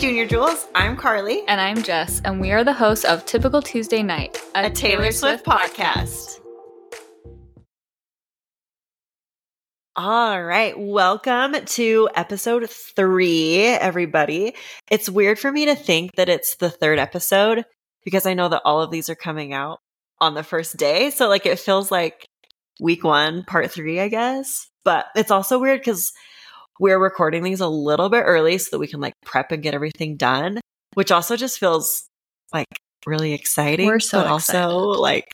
Junior Jewels. I'm Karli. And I'm Jess, and we are the hosts of Typical Tuesday Night, a, a Taylor, Taylor, Swift, Swift podcast. podcast. All right. Welcome to episode three, everybody. It's weird for me to think that it's the third episode because I know that all of these are coming out on the first day. So, like, it feels like week one, part three, I guess. But it's also weird because we're recording these a little bit early so that we can like prep and get everything done, which also just feels like really exciting. We're so but also like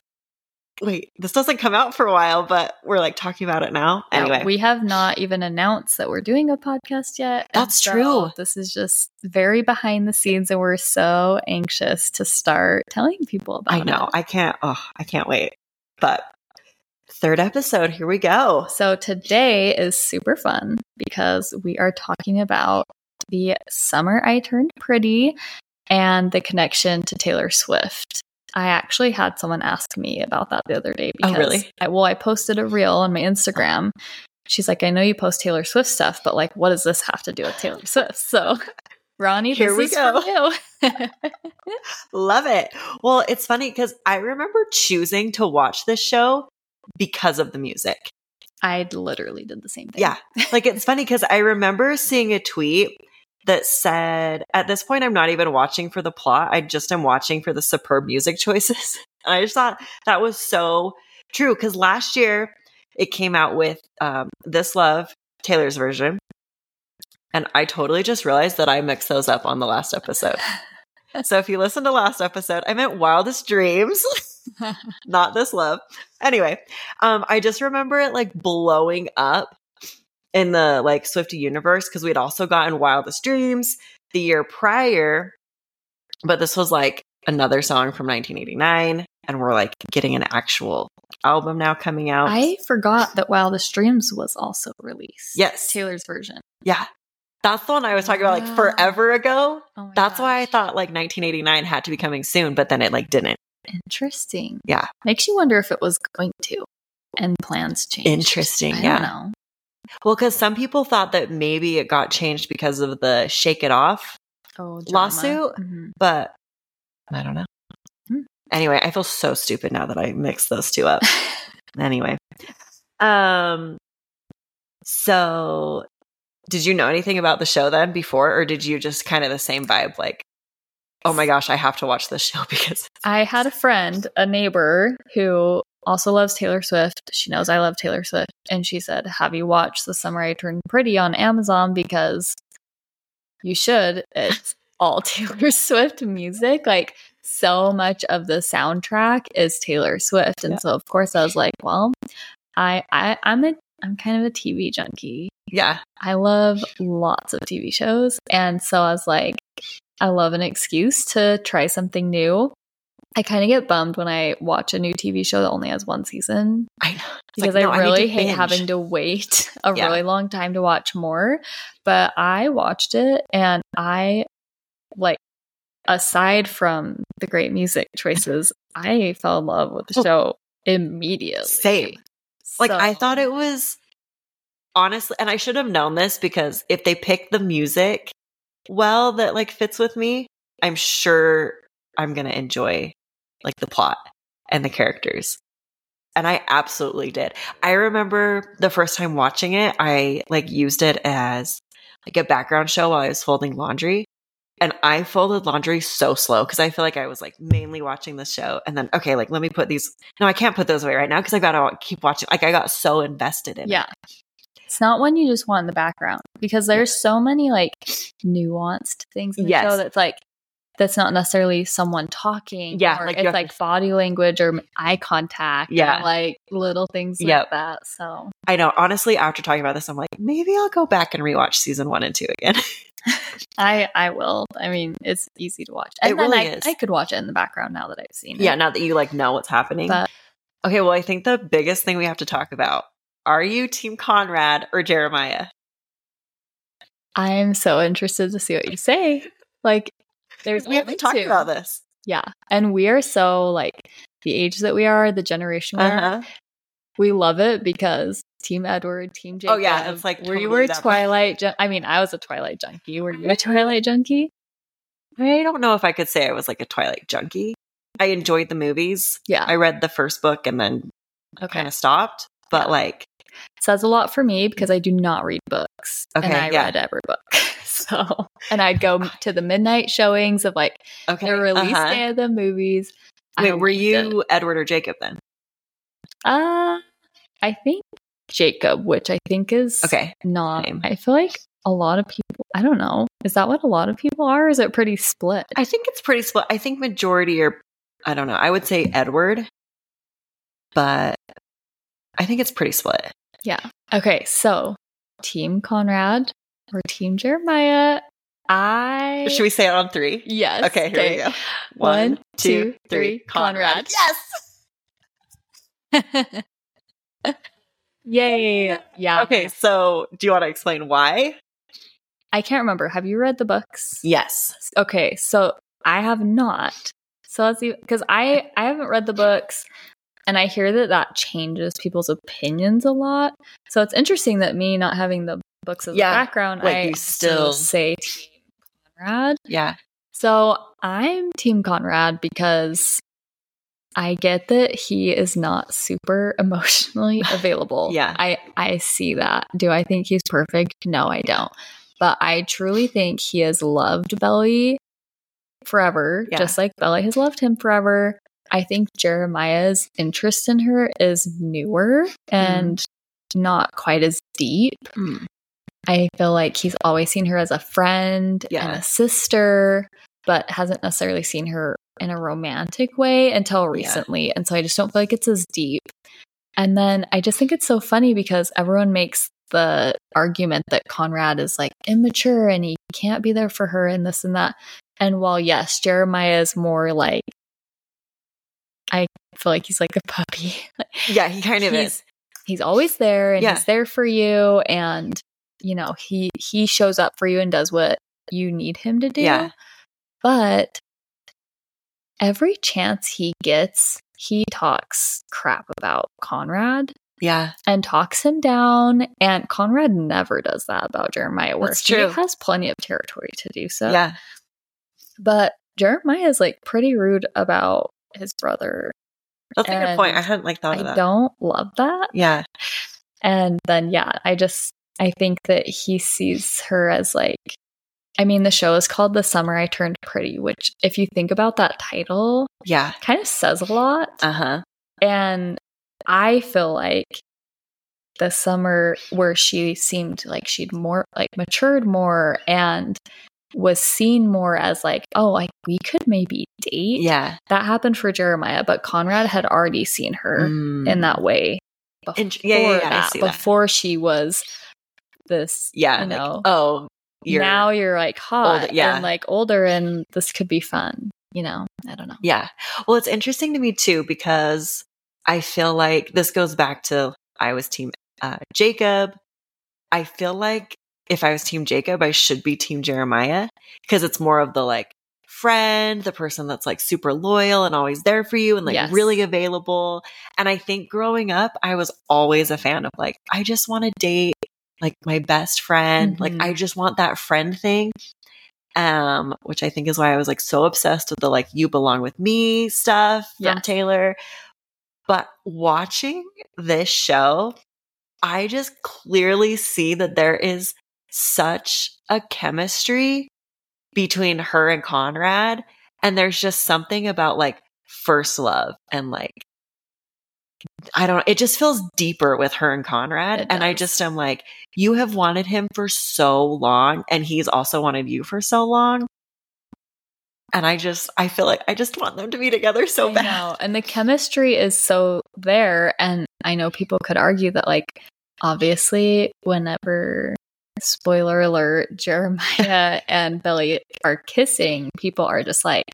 wait, this doesn't come out for a while, but we're like talking about it now. Anyway, we have not even announced that we're doing a podcast yet. That's so true. This is just very behind the scenes, and we're so anxious to start telling people about I know. It. I can't. Oh, I can't wait. But third episode. Here we go. So today is super fun because we are talking about the summer I turned pretty and the connection to Taylor Swift. I actually had someone ask me about that the other day because oh, really? I, well, I posted a reel on my Instagram. She's like, I know you post Taylor Swift stuff, but like, what does this have to do with Taylor Swift? So, Ronnie, here we go. Love it. Well, it's funny because I remember choosing to watch this show because of the music. I literally did the same thing. Yeah. Like it's funny because I remember seeing a tweet that said, at this point, I'm not even watching for the plot. I just am watching for the superb music choices. And I just thought that was so true because last year it came out with um, This Love, Taylor's version. And I totally just realized that I mixed those up on the last episode. so if you listen to last episode, I meant Wildest Dreams. not this love. Anyway, um, I just remember it like blowing up in the like Swifty universe because we'd also gotten Wildest Dreams the year prior, but this was like another song from 1989, and we're like getting an actual album now coming out. I forgot that Wildest Dreams was also released. Yes, Taylor's version. Yeah. That's the one I was talking about like forever ago. Oh That's gosh. why I thought like 1989 had to be coming soon, but then it like didn't. Interesting. Yeah. Makes you wonder if it was going to and plans changed. Interesting. I yeah. know. Well, because some people thought that maybe it got changed because of the Shake It Off oh, lawsuit, mm-hmm. but I don't know. Hmm. Anyway, I feel so stupid now that I mixed those two up. anyway, um, so did you know anything about the show then before, or did you just kind of the same vibe, like oh my gosh, I have to watch this show because I had a friend, a neighbor who also loves Taylor Swift. She knows I love Taylor Swift. And she said, Have you watched The Summer I Turned Pretty on Amazon? Because you should. It's all Taylor Swift music. Like, so much of the soundtrack is Taylor Swift. And yeah. so, of course, I was like, Well, I, I I'm a I'm kind of a TV junkie. Yeah. I love lots of TV shows. And so I was like, I love an excuse to try something new. I kind of get bummed when I watch a new TV show that only has one season. I know. Because like, no, I really I hate having to wait a yeah. really long time to watch more. But I watched it and I like aside from the great music choices, I fell in love with the oh. show immediately. Same. So. Like I thought it was honestly and I should have known this because if they picked the music well that like fits with me, I'm sure I'm going to enjoy like the plot and the characters. And I absolutely did. I remember the first time watching it, I like used it as like a background show while I was folding laundry. And I folded laundry so slow because I feel like I was like mainly watching the show. And then, okay, like let me put these. No, I can't put those away right now because I got to keep watching. Like I got so invested in yeah. it. It's not one you just want in the background because there's so many like nuanced things in the yes. show that's like that's not necessarily someone talking. Yeah, like it's like to... body language or eye contact. Yeah, like little things yep. like that. So I know. Honestly, after talking about this, I'm like, maybe I'll go back and rewatch season one and two again. I I will. I mean, it's easy to watch. And it really I, is. I could watch it in the background now that I've seen it. Yeah, now that you like know what's happening. But, okay, well, I think the biggest thing we have to talk about are you Team Conrad or Jeremiah? I'm so interested to see what you say. Like, there's we haven't talked about this. Yeah, and we are so like the age that we are, the generation we uh-huh. are. We love it because Team Edward, Team Jacob. Oh yeah, it's like totally were you a Twilight? Jun- I mean, I was a Twilight junkie. Were you a Twilight junkie? I don't know if I could say I was like a Twilight junkie. I enjoyed the movies. Yeah. I read the first book and then okay. kind of stopped. But Yeah. like, says a lot for me because I do not read books. and I yeah. read every book. so, and I'd go to the midnight showings of like okay, the release uh-huh. day of the movies. I Wait, were you it. Edward or Jacob then? Uh, I think Jacob, which I think is Okay, not. same. I feel like a lot of people. I don't know. Is that what a lot of people are? Or is it pretty split? I think it's pretty split. I think majority are. I don't know. I would say Edward, but I think it's pretty split. Yeah. Okay. So, Team Conrad or Team Jeremiah? I Should we say it on three? Yes. Okay, here we go. One, two, three. Conrad. Yes. Yay. Yeah. Okay, so do you want to explain why? I can't remember. Have you read the books? Yes. Okay. So I have not. So let's see. Because I, I haven't read the books and I hear that that changes people's opinions a lot. So it's interesting that me not having the books as a Yeah, background, like I you still- say Team Conrad. Yeah. So I'm Team Conrad because I get that he is not super emotionally available. Yeah. I, I see that. Do I think he's perfect? No, I don't. But I truly think he has loved Belly forever, Yeah. just like Belly has loved him forever. I think Jeremiah's interest in her is newer and not quite as deep. Mm. I feel like he's always seen her as a friend and a sister, but hasn't necessarily seen her in a romantic way until recently. And so I just don't feel like it's as deep. And then I just think it's so funny because everyone makes the argument that Conrad is like immature and he can't be there for her and this and that. And while, yes, Jeremiah is more like, I feel like he's like a puppy. Yeah, he kind of He's- is. he's always there and Yeah. he's there for you and you know he he shows up for you and does what you need him to do Yeah. but every chance he gets he talks crap about conrad Yeah. and talks him down and conrad never does that about jeremiah That's he has plenty of territory to do so yeah. but jeremiah is like pretty rude about his brother That's a good point. I hadn't like thought i of that. don't love that Yeah. And then, yeah, I just, I think that he sees her as like, I mean, the show is called The Summer I Turned Pretty, which, if you think about that title, Yeah. kind of says a lot. Uh huh. And I feel like the summer where she seemed like she'd more, like, matured more and was seen more as like, oh, like we could maybe date. Yeah. That happened for Jeremiah, but Conrad had already seen her Mm. in that way before yeah, yeah, yeah, I that, see that. before she was this Yeah. you like, know oh, you're. now you're like hot older- yeah. and like older and this could be fun you know i don't know Yeah. Well, it's interesting to me too because I feel like this goes back to I was team uh, Jacob. I feel like if I was team Jacob, I should be team Jeremiah because it's more of the like friend, the person that's like super loyal and always there for you and like Yes. really available. And I think growing up, I was always a fan of like, I just want to date like my best friend. Like, Mhm. I just want that friend thing um, which I think is why I was like so obsessed with the like "You Belong with Me" stuff from Yes. Taylor. But watching this show, I just clearly see that there is such a chemistry between her and Conrad, and there's just something about like first love and like I don't know, it just feels deeper with her and Conrad and I just am like you have wanted him for so long and he's also wanted you for so long and I just I feel like I just want them to be together so I bad. know. and the chemistry is so there and i know people could argue that like obviously whenever spoiler alert jeremiah and belly are kissing people are just like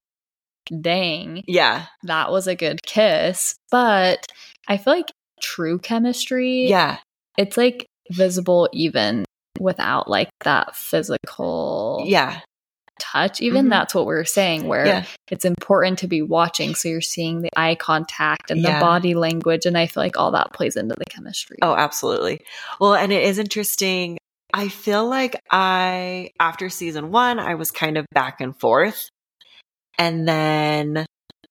dang Yeah. that was a good kiss but i feel like true chemistry Yeah. it's like visible even without like that physical Yeah. touch even Mhm. that's what we are saying where Yeah. it's important to be watching so you're seeing the eye contact and Yeah. the body language and i feel like all that plays into the chemistry Oh, absolutely. Well, and it is interesting. I feel like I, after season one, I was kind of back and forth And then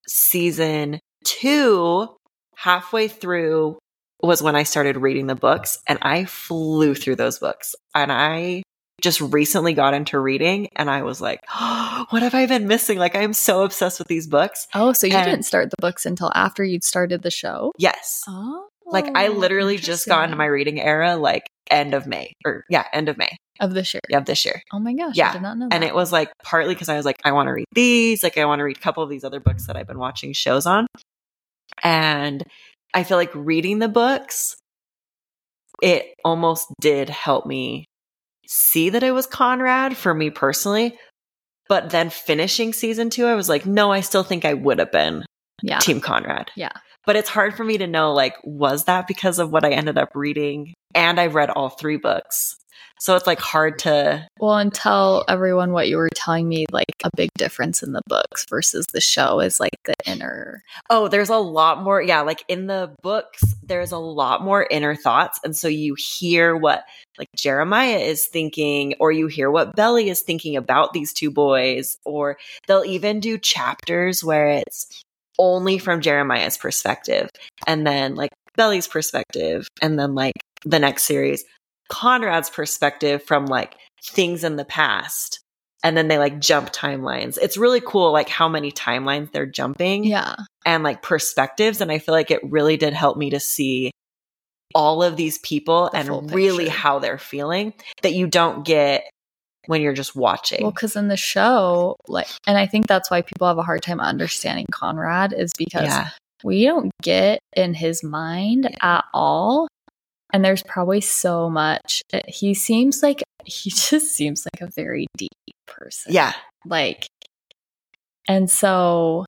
season two, halfway through, was when I started reading the books and I flew through those books. And I just recently got into reading and I was like, oh, what have I been missing? Like, I'm so obsessed with these books. Oh, so you And- didn't start the books until after you'd started the show? Yes. Oh. Like, I oh, literally just got into my reading era, like, end of May or yeah, end of May of this year. yeah, of this year. Oh my gosh, Yeah. I did not know And it was like partly because I was like, I want to read these. Like, I want to read a couple of these other books that I've been watching shows on. And I feel like reading the books, it almost did help me see that it was Conrad for me personally. But then finishing season two, I was like, no, I still think I would have been yeah. Team Conrad. Yeah. But it's hard for me to know, like, was that because of what I ended up reading? And I've read all three books. So it's like hard to Well, and tell everyone what you were telling me, like a big difference in the books versus the show is like the inner. Oh, there's a lot more. Yeah, like in the books, there's a lot more inner thoughts. And so you hear what like Jeremiah is thinking, or you hear what Belly is thinking about these two boys, or they'll even do chapters where it's only from Jeremiah's perspective, and then like Belly's perspective, and then like the next series, Conrad's perspective from like things in the past. And then they like jump timelines. It's really cool, like how many timelines they're jumping Yeah. and like perspectives. And I feel like it really did help me to see all of these people The and really how they're feeling that you don't get when you're just watching. Well, because in the show, like, and I think that's why people have a hard time understanding Conrad is because yeah. we don't get in his mind at all. And there's probably so much. Eh, he seems like he just seems like a very deep person. Yeah. Like, and so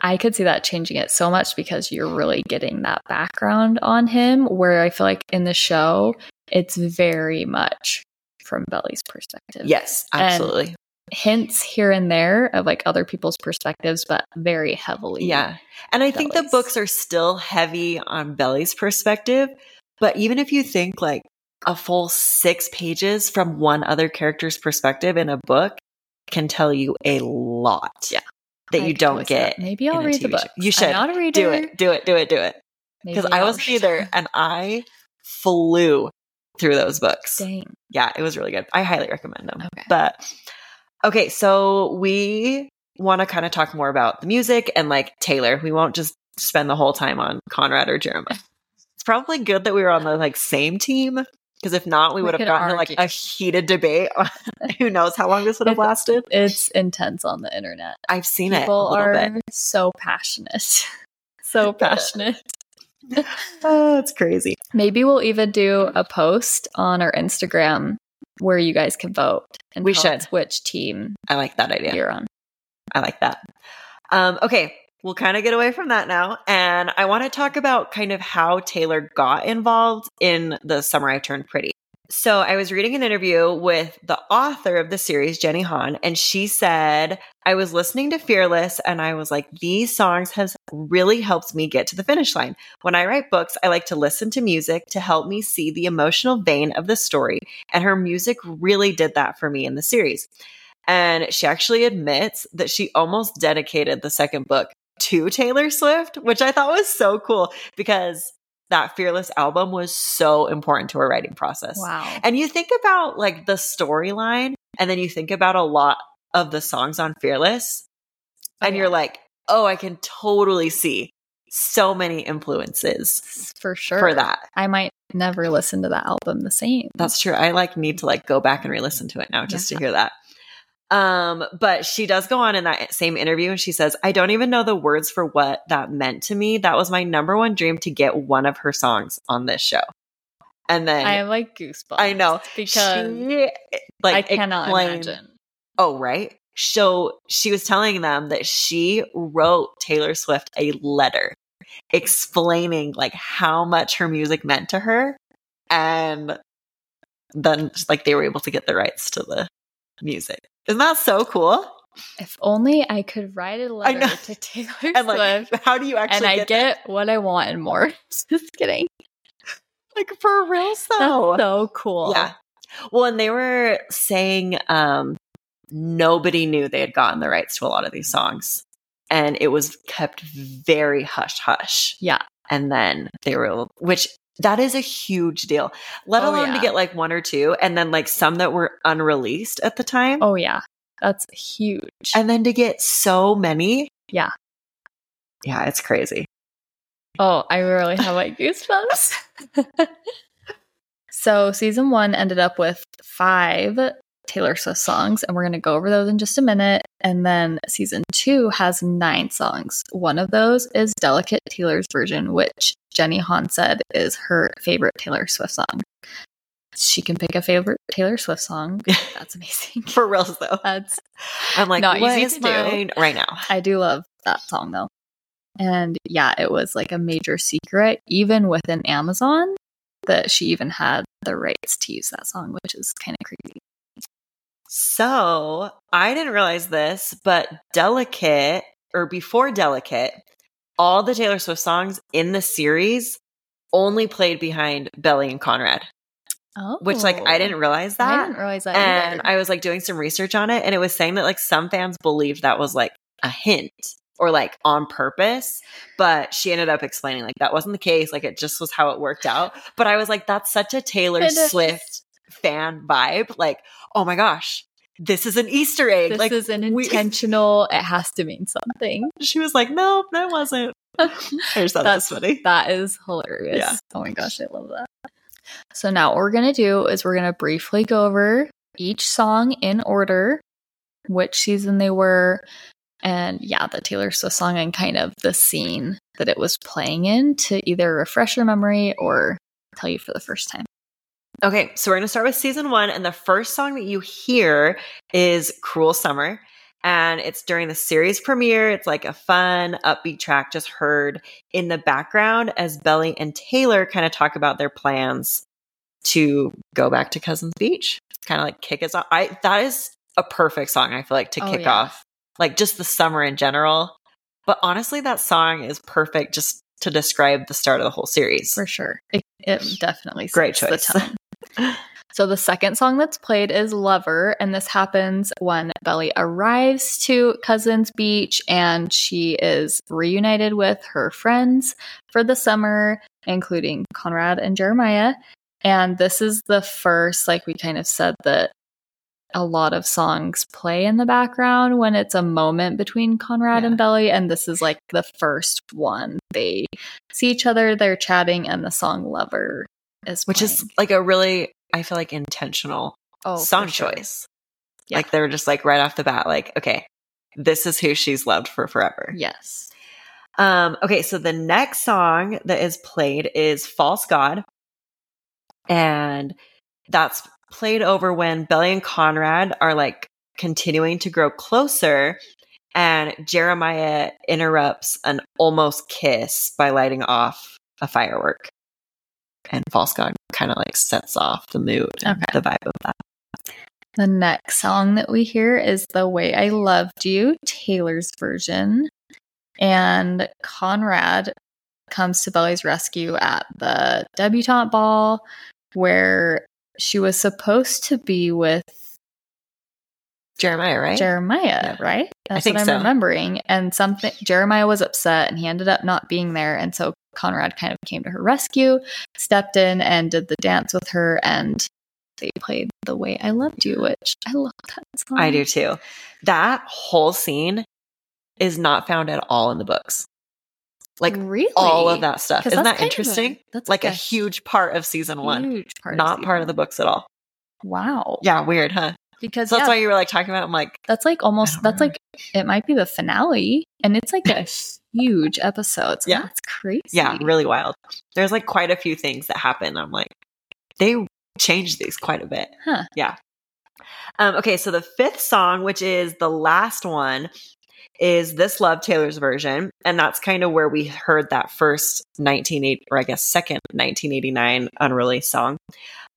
I could see that changing it so much because you're really getting that background on him. Where I feel like in the show, it's very much from Belly's perspective. Yes, And- absolutely. Hints here and there of like other people's perspectives, but very heavily. yeah. And I think the books are still heavy on Belly's perspective. But even if you think like a full six pages from one other character's perspective in a book can tell you a lot. Yeah. That I you don't see that. get. Maybe I'll read the book. show. You should. I'm not a reader. Do it. Do it. Do it. Do it. Because I wasn't either. And I flew through those books. Dang. Yeah, it was really good. I highly recommend them. Okay. But okay, so we want to kind of talk more about the music and like Taylor. We won't just spend the whole time on Conrad or Jeremiah. It's probably good that we were on the like same team because if not, we We would have gotten to, like a heated debate. Who knows how long this would have lasted? It's intense on the internet. I've seen it People are bit. so passionate. so passionate. Oh, it's crazy. Maybe we'll even do a post on our Instagram where you guys can vote and We should. which team I like that idea. you're on. I like that. Um, okay, we'll kind of get away from that now. And I want to talk about kind of how Taylor got involved in the Summer I Turned Pretty. So I was reading an interview with the author of the series, Jenny Han, and she said, I was listening to Fearless and I was like, these songs has really helped me get to the finish line. When I write books, I like to listen to music to help me see the emotional vein of the story. And her music really did that for me in the series. And she actually admits that she almost dedicated the second book to Taylor Swift, which I thought was so cool because that Fearless album was so important to her writing process. Wow. And you think about like the storyline, and then you think about a lot of the songs on Fearless, Oh, and yeah. you're like, oh, I can totally see so many influences For sure. for that. I might never listen to that album the same. That's true. I like need to like go back and re-listen to it now just Yeah. to hear that. Um, but she does go on in that same interview and she says, I don't even know the words for what that meant to me. That was my number one dream to get one of her songs on this show. And then I like goosebumps. I know because she I cannot explained- imagine. Oh, right. So she was telling them that she wrote Taylor Swift a letter explaining like how much her music meant to her. And then like they were able to get the rights to the music. Isn't that so cool? If only I could write a letter to Taylor And like, Swift how do you actually and I get, get what I want and more. Just kidding. like for real That's though? so cool. Yeah. Well, and they were saying um nobody knew they had gotten the rights to a lot of these songs. And it was kept very hush hush. Yeah. And then they were, which that is a huge deal, let Oh, alone to get like one or two, and then like some that were unreleased at the time. Oh yeah. That's huge. And then to get so many. Yeah. Yeah, it's crazy. Oh, I really have like goosebumps. so season one ended up with five Taylor Swift songs, and we're going to go over those in just a minute. And then season two has nine songs. One of those is Delicate Taylor's version, which Jenny Han said is her favorite Taylor Swift song. She can pick a favorite Taylor Swift song. That's amazing. For real though. That's I'm like, Not easy to do. right now? I do love that song though. And yeah, it was like a major secret, even within Amazon, that she even had the rights to use that song, which is kind of crazy. So I didn't realize this, but Delicate, or before Delicate, all the Taylor Swift songs in the series only played behind Belly and Conrad, Oh, which like I oh. didn't realize that. I didn't realize that. and either. I was like doing some research on it, and it was saying that like some fans believed that was like a hint or like on purpose, but she ended up explaining like that wasn't the case. Like it just was how it worked out. But I was like, that's such a Taylor uh, Swift fan vibe. Like, oh my gosh, this is an Easter egg. this like is an we- intentional. it has to mean something. she was like, no, that wasn't. I just thought That's that's funny. That is hilarious. Yeah. Oh my gosh, I love that. So now what we're gonna do is we're gonna briefly go over each song in order, which season they were, and yeah, the Taylor Swift song and kind of the scene that it was playing in to either refresh your memory or tell you for the first time. Okay, so we're going to start with season one. And the first song that you hear is Cruel Summer. And it's during the series premiere. It's like a fun, upbeat track just heard in the background as Belly and Taylor kind of talk about their plans to go back to Cousins Beach. It's kind of like kick us off. I that is a perfect song, I feel like, to Oh, kick yeah. off. Like just the summer in general. But honestly, that song is perfect just to describe the start of the whole series. For sure. It, it definitely Great choice. So the second song that's played is Lover, and this happens when Belly arrives to Cousins Beach and she is reunited with her friends for the summer, including Conrad and Jeremiah. And this is the first, like we kind of said, that a lot of songs play in the background when it's a moment between Conrad Yeah. and Belly. And this is like the first one. They see each other, they're chatting, and the song Lover is which is like a really I feel like intentional Oh, song sure. choice. Yeah. Like they're just like right off the bat, like, okay, this is who she's loved for forever. Yes. Um, okay, so the next song that is played is False God. And that's played over when Belly and Conrad are like continuing to grow closer. And Jeremiah interrupts an almost kiss by lighting off a firework. And False God kind of like sets off the mood, and Okay. the vibe of that. The next song that we hear is The Way I Loved You, Taylor's version. And Conrad comes to Belly's rescue at the debutante ball where she was supposed to be with Jeremiah, right? Jeremiah, Yeah. right? That's think what I'm so. remembering. And something Jeremiah was upset and he ended up not being there. And so Conrad kind of came to her rescue, stepped in and did the dance with her and they played The Way I Loved You, which I love that song. I do too. That whole scene is not found at all in the books. Like really all of that stuff. Isn't that of a- interesting? that's like a huge part of season one, huge part not part of the books at all. Wow. Yeah, weird, huh? Because So that's yeah, why you were like talking about. I'm like, that's like almost that's know. like it might be the finale and it's like a huge episodes. Yeah. that's crazy. yeah, really wild. There's like quite a few things that happen. I'm like, they changed these quite a bit. Huh. Yeah. Um, okay, so the fifth song, which is the last one, is this Love Taylor's version, and that's kind of where we heard that first 1980, or I guess second 1989 unreleased song.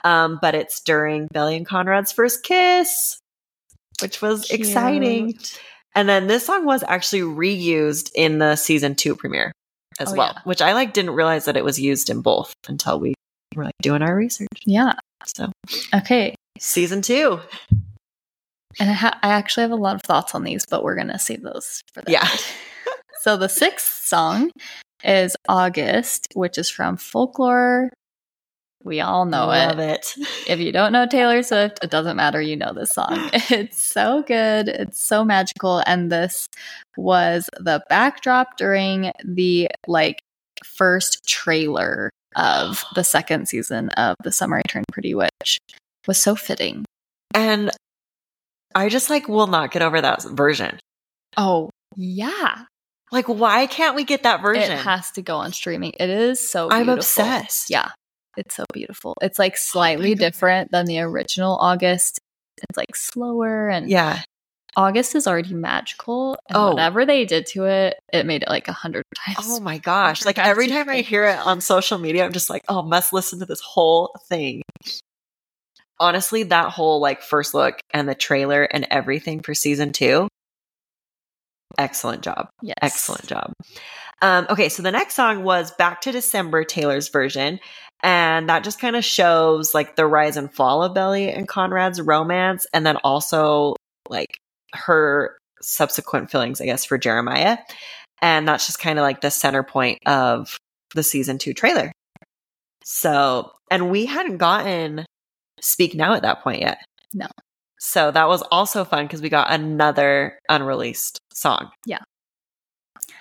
Um, but it's during Belly and Conrad's first kiss, which was exciting. And then this song was actually reused in the season two premiere as Oh, well, yeah. which I like didn't realize that it was used in both until we were like doing our research. Yeah. So Okay. season two. And I, ha- I actually have a lot of thoughts on these, but we're going to save those for the Yeah. so the sixth song is August, which is from Folklore. We all know it. Love it. If you don't know Taylor Swift, it doesn't matter. You know this song. It's so good. It's so magical. And this was the backdrop during the like first trailer of the second season of The Summer I Turned Pretty Which. Was so fitting. And I just like will not get over that version. Oh, yeah. Like, why can't we get that version? It has to go on streaming. It is so I'm obsessed. Yeah. It's so beautiful. It's like slightly Oh different than the original August. It's like slower and yeah. August is already magical. And Oh. whatever they did to it, it made it like a hundred times. Oh my gosh. Like every time I hear it on social media, I'm just like, oh, must listen to this whole thing. Honestly, that whole like first look and the trailer and everything for season two, excellent job. yes. Excellent job. Um, okay, so the next song was Back to December, Taylor's version. And that just kind of shows like the rise and fall of Belly and Conrad's romance, and then also like her subsequent feelings, I guess, for Jeremiah. And that's just kind of like the center point of the season two trailer. So, and we hadn't gotten Speak Now at that point yet. No. So that was also fun because we got another unreleased song. Yeah.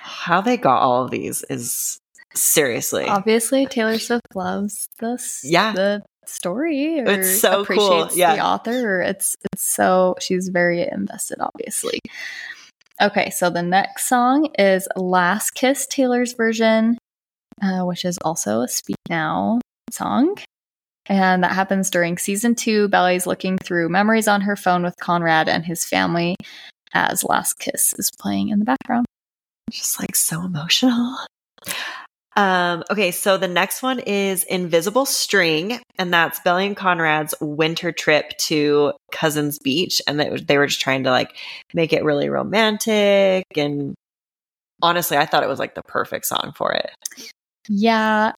How they got all of these is seriously. Obviously, Taylor Swift loves this. Yeah. The story. Or It's so cool, appreciates yeah. The author. Or it's it's so she's very invested. Obviously. Okay, so the next song is "Last Kiss" Taylor's version, uh, which is also a Speak Now song. And that happens during season two. Belly's looking through memories on her phone with Conrad and his family as Last Kiss is playing in the background. just like so emotional. Um, okay, so the next one is Invisible String, and that's Belly and Conrad's winter trip to Cousins Beach. And they, they were just trying to like make it really romantic. And honestly, I thought it was like the perfect song for it. Yeah.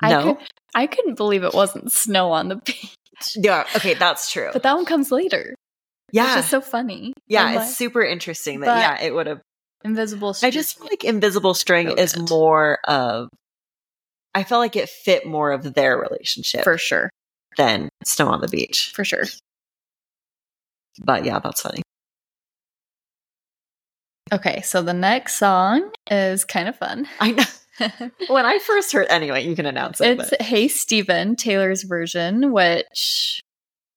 I, No? could, I couldn't believe it wasn't snow on the beach. Yeah, okay, that's true. But that one comes later. yeah. Which is so funny. yeah, And, it's like, super interesting that, yeah, it would have. Invisible. String. I just feel like Invisible String So is more of. I felt like it fit more of their relationship for sure, than Snow on the Beach. for sure. But yeah, that's funny. Okay, so the next song is kind of fun. I know. when I first heard, anyway, you can announce it. it's but- "Hey Stephen" Taylor's version, which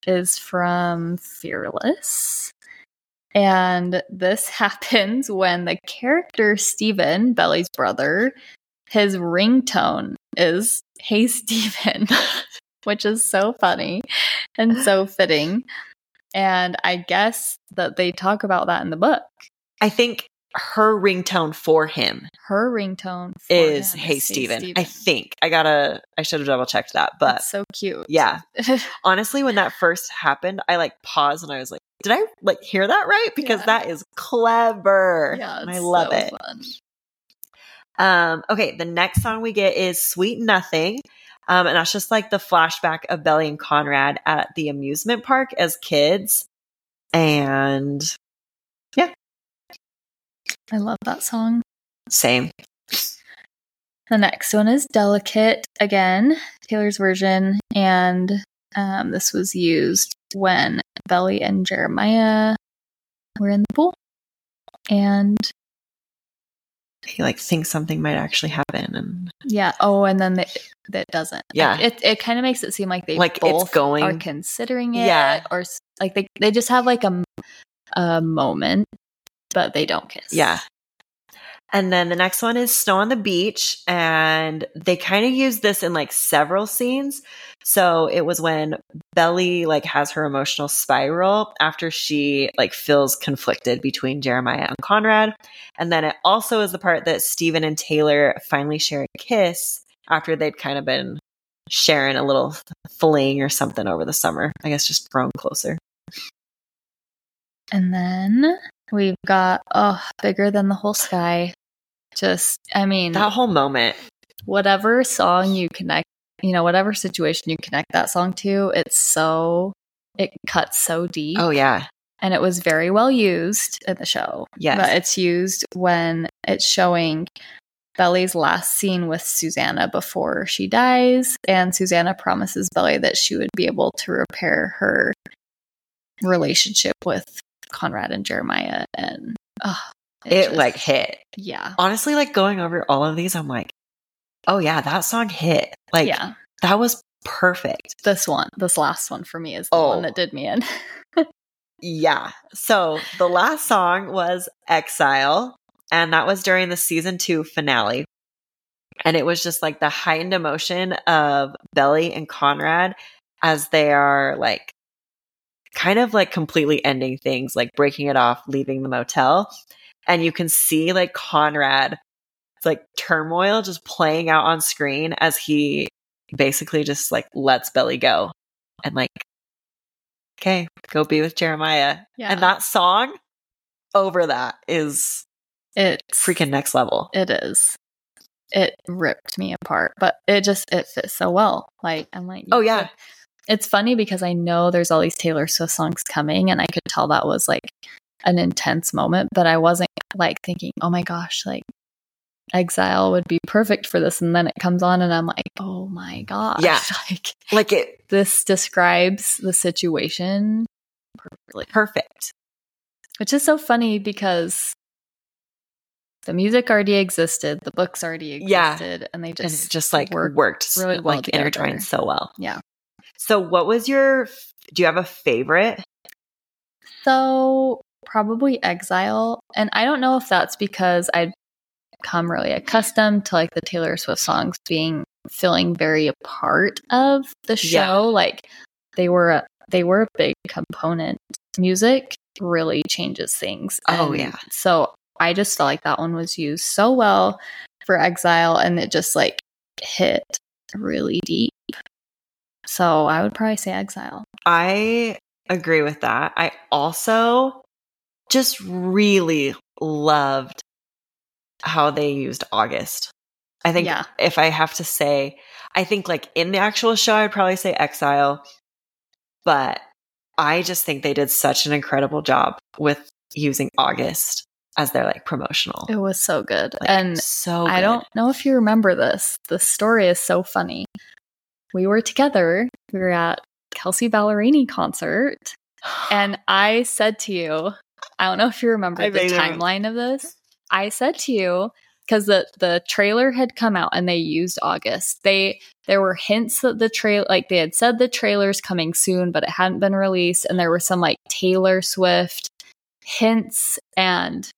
is from Fearless. And this happens when the character Steven, Belly's brother, his ringtone is Hey Stephen, which is so funny and so fitting. And I guess that they talk about that in the book. I think her ringtone for him Her ringtone for is him "Hey Stephen." I think I gotta. I should have double checked that, but That's so cute. yeah. Honestly, when that first happened, I like paused and I was like, "Did I like hear that right?" Because Yeah. that is clever. yeah, and I love so it. fun. Um, okay, the next song we get is Sweet Nothing. Um, and that's just like the flashback of Belly and Conrad at the amusement park as kids. And I love that song. same. The next one is Delicate again, Taylor's version. And um, this was used when Belly and Jeremiah were in the pool. And He like thinks something might actually happen and yeah, oh, and then that doesn't. Yeah. Like, it, it kind of makes it seem like they Like, both going- are considering it. Yeah. Or like they, they just have like a, a moment, but they don't kiss. yeah. And then the next one is Snow on the Beach. And they kind of use this in like several scenes. So it was when Belly like has her emotional spiral after she like feels conflicted between Jeremiah and Conrad. And then it also is the part that Steven and Taylor finally share a kiss after they'd kind of been sharing a little fling or something over the summer. I guess just grown closer. And then we've got oh, bigger than the whole sky. Just, I mean, That whole moment. whatever song you connect, you know, whatever situation you connect that song to, it's so, it cuts so deep. Oh yeah. and it was very well used in the show. Yes. But it's used when it's showing Belly's last scene with Susannah before she dies, and Susannah promises Belly that she would be able to repair her relationship with Conrad and Jeremiah. And oh, it just- like hit. yeah, Honestly, like going over all of these, I'm like, oh yeah, that song hit. Like yeah. that was perfect. This one, this last one for me is the Oh. one that did me in. Yeah. So the last song was Exile, and that was during the season two finale. And it was just like the heightened emotion of Belly and Conrad as they are like kind of like completely ending things, like breaking it off, leaving the motel. And you can see like Conrad, it's like turmoil just playing out on screen as he basically just like lets Belly go and like, okay, go be with Jeremiah. Yeah. And that song over that is It's freaking next level. It is. It ripped me apart, but it just it fits so well. Like I'm like, Oh, yeah. could- It's funny because I know there's all these Taylor Swift songs coming, and I could tell that was like an intense moment, but I wasn't like thinking, oh my gosh, like Exile would be perfect for this. And then it comes on, and I'm like, oh my gosh, Yeah. like Like it this describes the situation perfectly. perfect. Which is so funny because the music already existed, the books already Yeah. existed, and they and just it just like work worked really well like intertwined so well. Yeah. So what was your do you have a favorite? So probably Exile, and I don't know if that's because I'd come really accustomed to like the Taylor Swift songs being feeling very a part of the show. Yeah. Like they were a, they were a big component. Music really changes things. Oh, And yeah. So I just felt like that one was used so well for Exile, and it just like hit really deep. So I would probably say Exile. I agree with that. I also just really loved how they used August. I think Yeah. if I have to say, I think like in the actual show, I'd probably say Exile, but I just think they did such an incredible job with using August as their like promotional. It was so good. Like, and so I don't know if you remember this. The story is so funny. We were together. We were at Kelsea Ballerini concert, and I said to you, I don't know if you remember I the timeline of this. I said to you because the the trailer had come out and they used August. They there were hints that the trail like they had said the trailer's coming soon, but it hadn't been released, and there were some like Taylor Swift hints and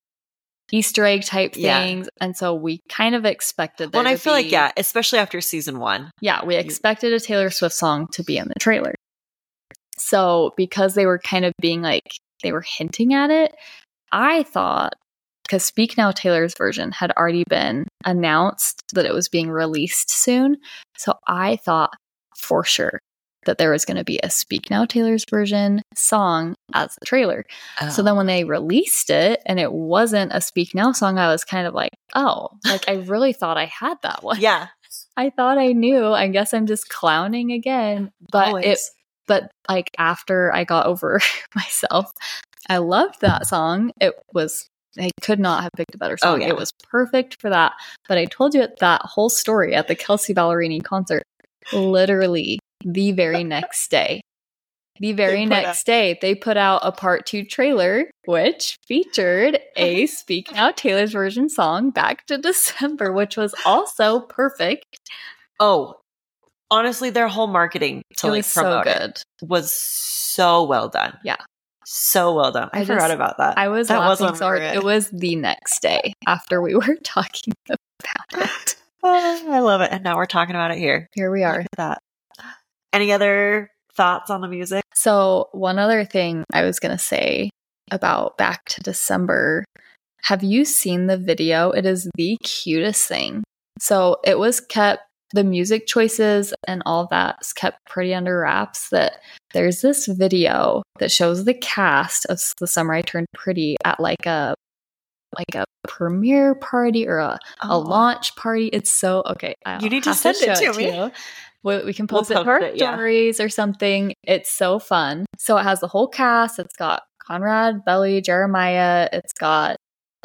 Easter egg type Yeah. things, and so we kind of expected. That. Well, and I feel like yeah, especially after season one. yeah, we mm. expected a Taylor Swift song to be in the trailer. So, because they were kind of being like, they were hinting at it, I thought, because Speak Now Taylor's version had already been announced that it was being released soon. So, I thought for sure that there was going to be a Speak Now Taylor's version song as the trailer. So then oh. when they released it and it wasn't a Speak Now song, I was kind of like, oh, like I really thought I had that one. yeah, I thought I knew. I guess I'm just clowning again. But it but like after I got over myself, I loved that song. It was I could not have picked a better Oh, song. yeah. It was perfect for that. But I told you that whole story at the Kelsea Ballerini concert, literally the very next day. The very next day, they put out a part two trailer, which featured a Speak Now Taylor's version song back to December, which was also perfect. oh, honestly, their whole marketing to it like was so promote it good. was so well done. Yeah. so well done. I, I forgot just- about that. I was That was laughing when so hard. It was the next day after we were talking about it. Oh, I love it, and now we're talking about it here. Here we are. That. Any other thoughts on the music? So, one other thing I was going to say about Back to December have you seen the video? It is the cutest thing. So, it was kept, the music choices and all that's kept pretty under wraps. That there's this video that shows the cast of The Summer I Turned Pretty at like a like a premiere party or a, a Oh. launch party. It's so okay. I'll You need to send it to me. you. We, we can We'll post it post to our it, yeah. stories or something. It's so fun. So it has the whole cast. It's got Conrad, Belly, Jeremiah. It's got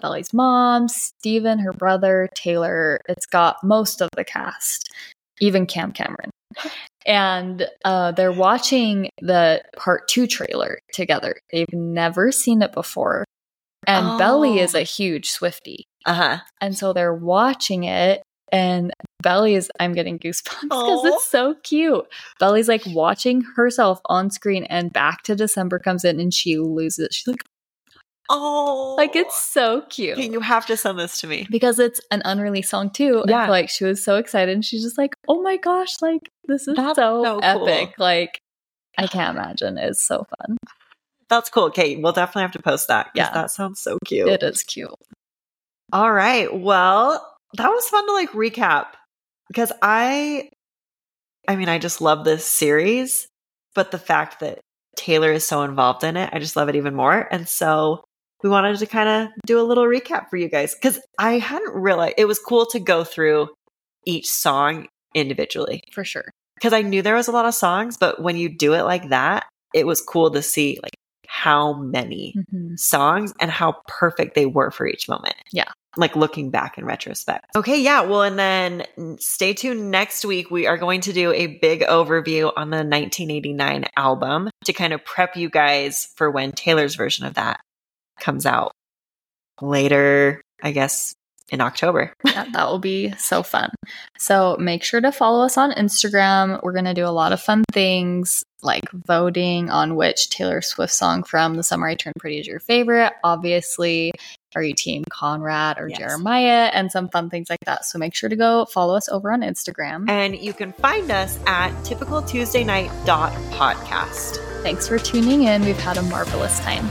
Belly's mom, Steven, her brother, Taylor. It's got most of the cast, even Cam Cameron. And uh, they're watching the part two trailer together. They've never seen it before. And Oh. Belly is a huge Swifty. Uh huh. And so they're watching it, and Belly is, I'm getting goosebumps because it's so cute. Belly's like watching herself on screen, and back to December comes in and she loses it. She's like, Oh, like it's so cute. You have to send this to me. because it's an unreleased song too. Yeah. Like she was so excited and she's just like, oh my gosh, like this is That's so, so cool. epic. Like I can't imagine. It's so fun. That's cool. Okay, we'll definitely have to post that. Yeah. that sounds so cute. It is cute. All right. Well, that was fun to like recap because I, I mean, I just love this series, but the fact that Taylor is so involved in it, I just love it even more. And so we wanted to kind of do a little recap for you guys because I hadn't realized it was cool to go through each song individually For sure. because I knew there was a lot of songs, but when you do it like that, it was cool to see like how many Mhm. songs and how perfect they were for each moment. Yeah. Like looking back in retrospect. Okay, yeah. Well, and then stay tuned next week. We are going to do a big overview on the 1989 album to kind of prep you guys for when Taylor's version of that comes out later, I guess, in October. Yeah, that will be so fun. So make sure to follow us on Instagram. We're going to do a lot of fun things like voting on which Taylor Swift song from The Summer I Turned Pretty is your favorite. Obviously, are you team Conrad or Yes. Jeremiah? And some fun things like that. So make sure to go follow us over on Instagram. And you can find us at typicaltuesdaynight.podcast. Thanks for tuning in. We've had a marvelous time.